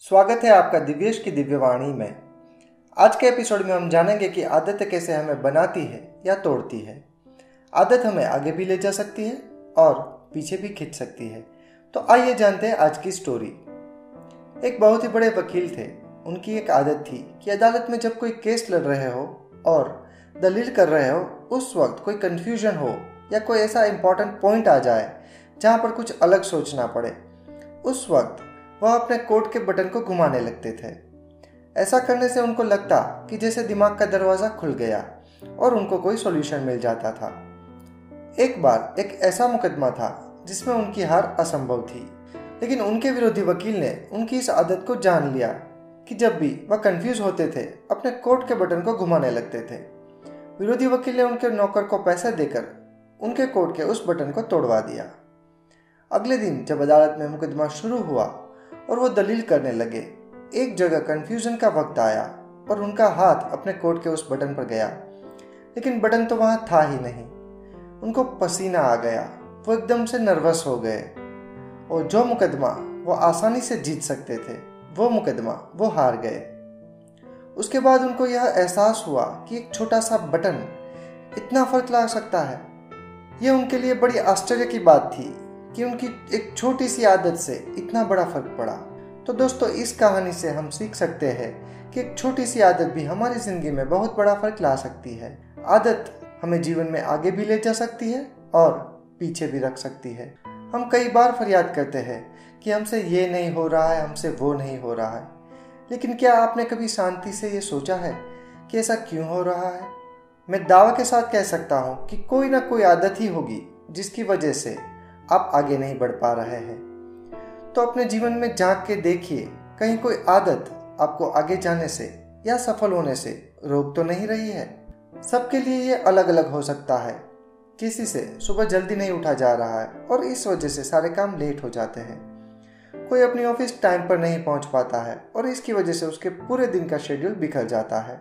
स्वागत है आपका दिव्येश की दिव्यवाणी में। आज के एपिसोड में हम जानेंगे कि आदत कैसे हमें बनाती है या तोड़ती है। आदत हमें आगे भी ले जा सकती है और पीछे भी खींच सकती है। तो आइए जानते हैं आज की स्टोरी एक बहुत ही बड़े वकील थे। उनकी एक आदत थी कि अदालत में जब कोई केस लड़ रहे हो और दलील कर रहे हो, उस वक्त कोई कंफ्यूजन हो या कोई ऐसा इंपॉर्टेंट पॉइंट आ जाए जहाँ पर कुछ अलग सोचना पड़े, उस वक्त वह अपने कोट के बटन को घुमाने लगते थे। ऐसा करने से उनको लगता कि जैसे दिमाग का दरवाज़ा खुल गया और उनको कोई सॉल्यूशन मिल जाता था। एक बार एक ऐसा मुकदमा था जिसमें उनकी हार असंभव थी, लेकिन उनके विरोधी वकील ने उनकी इस आदत को जान लिया कि जब भी वह कंफ्यूज होते थे, अपने कोर्ट के बटन को घुमाने लगते थे। विरोधी वकील ने उनके नौकर को पैसे देकर उनके कोर्ट के उस बटन को तोड़वा दिया। अगले दिन जब अदालत में मुकदमा शुरू हुआ और वो दलील करने लगे। एक जगह कंफ्यूजन का वक्त आया और उनका हाथ अपने कोट के उस बटन पर गया। लेकिन बटन तो वहाँ था ही नहीं। उनको पसीना आ गया, वो एकदम से नर्वस हो गए। और जो मुकदमा वो आसानी से जीत सकते थे, वो मुकदमा वो हार गए। उसके बाद उनको यह एहसास हुआ कि एक छोटा सा बटन इतना फ़र्क ला सकता है। यह उनके लिए बड़ी आश्चर्य की बात थी। कि उनकी एक छोटी सी आदत से इतना बड़ा फ़र्क पड़ा। तो दोस्तों, इस कहानी से हम सीख सकते हैं कि एक छोटी सी आदत भी हमारी ज़िंदगी में बहुत बड़ा फ़र्क ला सकती है। आदत हमें जीवन में आगे भी ले जा सकती है और पीछे भी रख सकती है। हम कई बार फरियाद करते हैं कि हमसे ये नहीं हो रहा है, हमसे वो नहीं हो रहा है। लेकिन क्या आपने कभी शांति से ये सोचा है कि ऐसा क्यों हो रहा है? मैं दावा के साथ कह सकता हूँ कि कोई ना कोई आदत ही होगी, जिसकी वजह से आप आगे नहीं बढ़ पा रहे हैं। तो अपने जीवन में झाँक के देखिए, कहीं कोई आदत आपको आगे जाने से या सफल होने से रोक तो नहीं रही है। सबके लिए ये अलग अलग हो सकता है। किसी से सुबह जल्दी नहीं उठा जा रहा है और इस वजह से सारे काम लेट हो जाते हैं। कोई अपनी ऑफ़िस टाइम पर नहीं पहुँच पाता है और इसकी वजह से उसके पूरे दिन का शेड्यूल बिखर जाता है।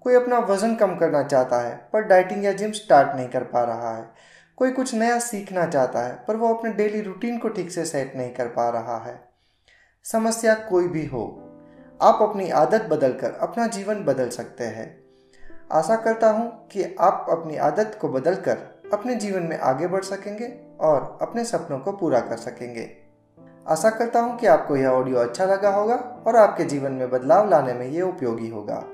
कोई अपना वज़न कम करना चाहता है, पर डाइटिंग या जिम स्टार्ट नहीं कर पा रहा है। कोई कुछ नया सीखना चाहता है, पर वो अपने डेली रूटीन को ठीक से सेट नहीं कर पा रहा है। समस्या कोई भी हो, आप अपनी आदत बदलकर अपना जीवन बदल सकते हैं। आशा करता हूँ कि आप अपनी आदत को बदलकर अपने जीवन में आगे बढ़ सकेंगे और अपने सपनों को पूरा कर सकेंगे। आशा करता हूँ कि आपको यह ऑडियो अच्छा लगा होगा और आपके जीवन में बदलाव लाने में ये उपयोगी होगा।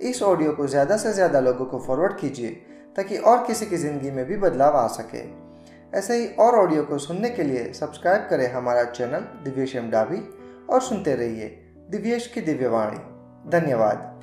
इस ऑडियो को ज़्यादा से ज़्यादा लोगों को फॉरवर्ड कीजिए ताकि और किसी की ज़िंदगी में भी बदलाव आ सके। ऐसे ही और ऑडियो को सुनने के लिए सब्सक्राइब करें हमारा चैनल दिव्येश एम डाभी और सुनते रहिए दिव्येश की दिव्यवाणी धन्यवाद।